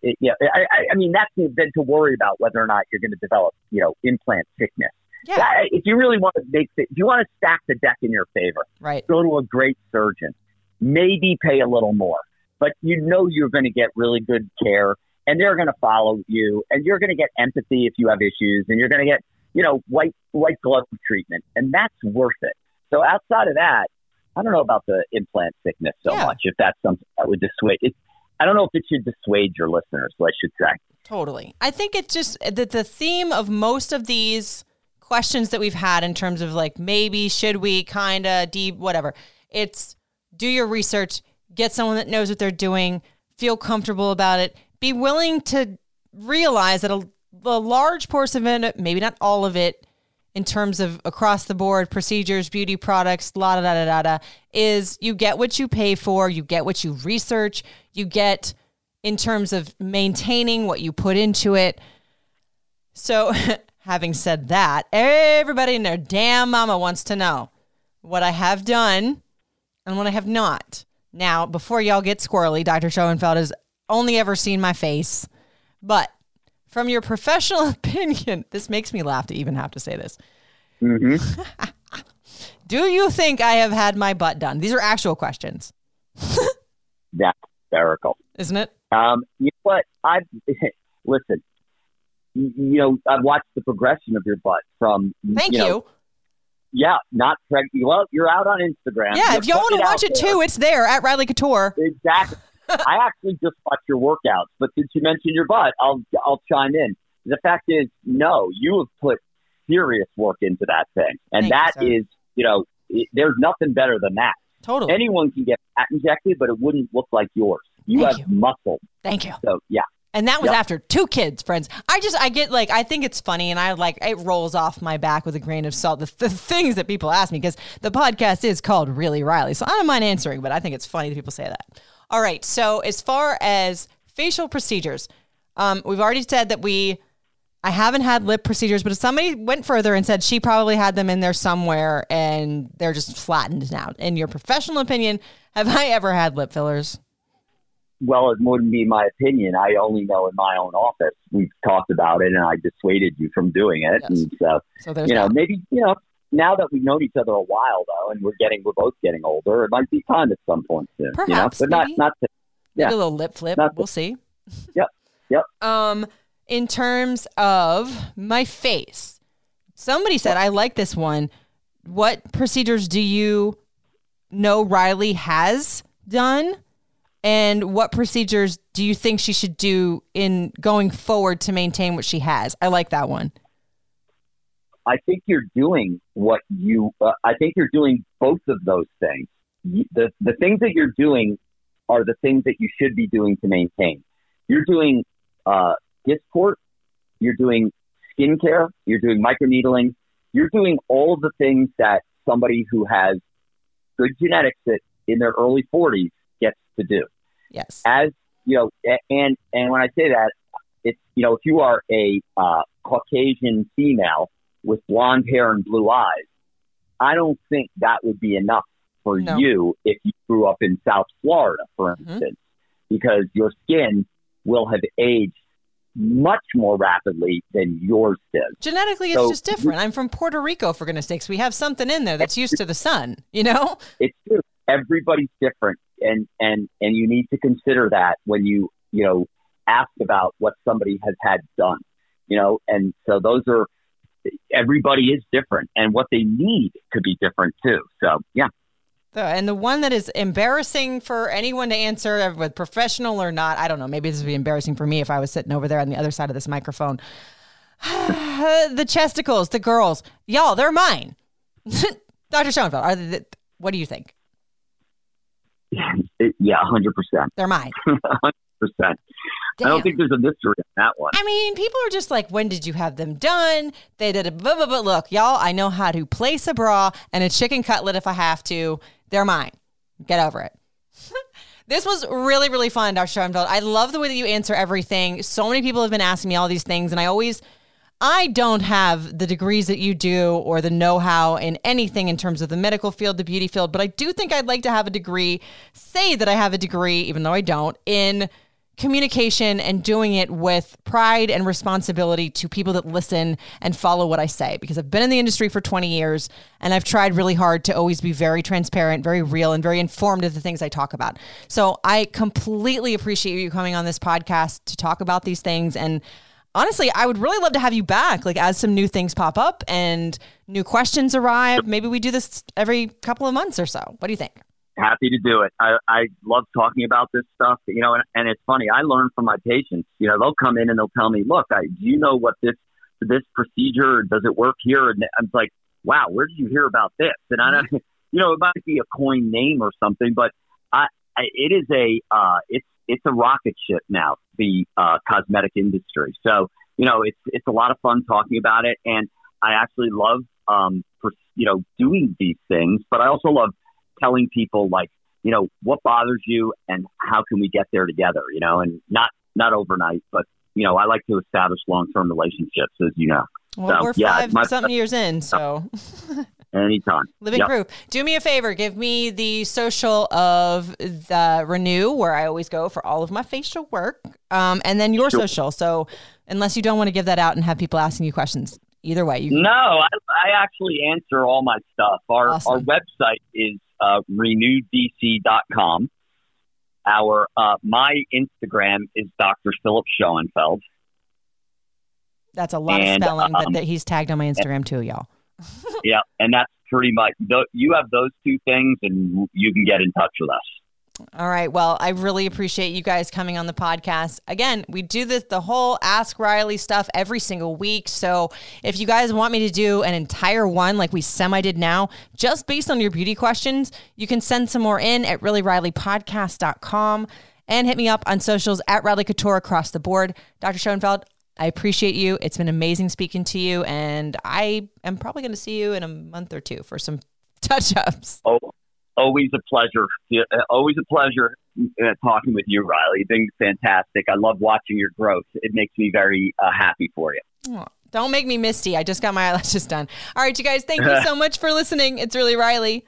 It, yeah, I, I- I mean that's than to worry about whether or not you're going to develop, you know, implant sickness. Yeah, if you really want to make, if you want to stack the deck in your favor, right. go to a great surgeon. Maybe pay a little more, but you know you're going to get really good care, and they're going to follow you, and you're going to get empathy if you have issues, and you're going to get you know white white glove treatment, and that's worth it. So outside of that, I don't know about the implant sickness so Yeah. much. If that's something that would dissuade, it, I don't know if it should dissuade your listeners. I should say. Totally. I think it's just that the theme of most of these questions that we've had in terms of like maybe, should we, kind of, deep, whatever. It's do your research, get someone that knows what they're doing, feel comfortable about it, be willing to realize that a, a large portion of it, maybe not all of it, in terms of across the board procedures, beauty products, la da da da da is you get what you pay for, you get what you research, you get in terms of maintaining what you put into it. So, having said that, everybody and their damn mama wants to know what I have done and what I have not. Now, before y'all get squirrely, Dr. Schoenfeld has only ever seen my face, but from your professional opinion, this makes me laugh to even have to say this. Do you think I have had my butt done? These are actual questions, That's hysterical. isn't it? Um, you know what? I've listen. You, you know, I've watched the progression of your butt from. Thank you. know, yeah, not pregnant. Well, you're out on Instagram. yeah, if y'all want to watch it there. too, it's there at Riley Couture. Exactly. I actually just watched your workouts, but since you mentioned your butt, I'll I'll chime in. The fact is, no, you have put serious work into that thing, and Thank you, that sir. is, you know, it, there's nothing better than that. Totally. Anyone can get that injected, but it wouldn't look like yours. You Thank have you. muscle, Thank you. so yeah. And that was Yep. after two kids, friends. I just, I get like, I think it's funny and I like, it rolls off my back with a grain of salt. The, the things that people ask me, because the podcast is called Really Riley. So I don't mind answering, but I think it's funny that people say that. All right. So as far as facial procedures, um, we've already said that we, I haven't had lip procedures, but if somebody went further and said she probably had them in there somewhere and they're just flattened now. In your professional opinion, have I ever had lip fillers? Well, it wouldn't be my opinion. I only know in my own office. We've talked about it, and I dissuaded you from doing it. Yes. And so, So there's you know, that. maybe you know, now that we've known each other a while, though, and we're getting, we're both getting older, it might be time at some point soon. you know, Perhaps, but not maybe. not to, Maybe Yeah. a little lip flip. Not- we'll see. Yep. Yep. Um, in terms of my face, somebody said I like this one. What procedures do you know Riley has done? And what procedures do you think she should do in going forward to maintain what she has? I like that one. I think you're doing what you. Uh, I think you're doing both of those things. You- The the things that you're doing are the things that you should be doing to maintain. You're doing uh, Dysport. You're doing skincare. You're doing microneedling. You're doing all of the things that somebody who has good genetics that in their early 40s gets to do Yes. as you know, and and when I say that, it's you know, if you are a uh, Caucasian female with blonde hair and blue eyes, I don't think that would be enough for No. you if you grew up in South Florida, for Mhm. instance, because your skin will have aged much more rapidly than yours did. Genetically, it's So- just different. I'm from Puerto Rico, for goodness sakes. We have something in there that's used to the sun, you know? it's true. Everybody's different, and and and you need to consider that when you you know ask about what somebody has had done. You know, and so those are everybody is different, and what they need could be different too. So yeah, and the one that is embarrassing for anyone to answer, with professional or not, I don't know. Maybe this would be embarrassing for me if I was sitting over there on the other side of this microphone. the chesticles, the girls, y'all, they're mine. Dr. Schoenfeld, are they, what do you think? Yeah, hundred percent. They're mine. Hundred percent. I don't think there's a mystery on that one. I mean, people are just like, when did you have them done? They did a blah, blah, blah. Look, y'all, I know how to place a bra and a chicken cutlet if I have to. They're mine. Get over it. This was really, really fun, Dr. Schoenfeld. I love the way that you answer everything. So many people have been asking me all these things, and I always, I don't have the degrees that you do or the know how in anything in terms of the medical field, the beauty field, but I do think I'd like to have a degree, say that I have a degree, even though I don't, in communication and doing it with pride and responsibility to people that listen and follow what I say because I've been in the industry for 20 years and I've tried really hard to always be very transparent, very real, and very informed of the things I talk about. So I completely appreciate you coming on this podcast to talk about these things. And honestly, I would really love to have you back, like as some new things pop up and new questions arrive. Maybe we do this every couple of months or so. What do you think? happy to do it. I, I love talking about this stuff, you know, and, and it's funny. I learn from my patients. You know, they'll come in and they'll tell me, look, I, do you know what this, this procedure, does it work here? And I'm like, wow, where did you hear about this? And I don't, you know, it might be a coin name or something, but I, I it is a, uh, it's, it's a rocket ship now, the, uh, cosmetic industry. So, you know, it's, it's a lot of fun talking about it. And I actually love, um, for, you know, doing these things, but I also love telling people like, you know, what bothers you and how can we get there together, you know, and not, not overnight, but, you know, I like to establish long-term relationships, as you know. Well, so, we're yeah, five my, something years in, so. Anytime. Living yep. proof. Do me a favor. Give me the social of the Renu, where I always go for all of my facial work, um, and then your sure. social. So, unless you don't want to give that out and have people asking you questions, either way. You no, I, I actually answer all my stuff. Our awesome. our website is uh, renewdc.com. Our uh, my Instagram is Dr. Philip Schoenfeld. That's a lot and, of spelling, um, but that he's tagged on my Instagram too, y'all. yeah, and that's pretty much you have those two things, and you can get in touch with us. All right. Well, I really appreciate you guys coming on the podcast. Again, we do this the whole Ask Riley stuff every single week. So if you guys want me to do an entire one like we semi did now, just based on your beauty questions, you can send some more in at reallyrileypodcast.com and hit me up on socials at Riley Couture across the board. Dr. Schoenfeld, I appreciate you. It's been amazing speaking to you, and I am probably going to see you in a month or two for some touch ups. Oh, always a pleasure. Always a pleasure uh, talking with you, Riley. You've been fantastic. I love watching your growth. It makes me very uh, happy for you. Oh, don't make me misty. I just got my eyelashes done. All right, you guys, thank you so much for listening. It's really Riley.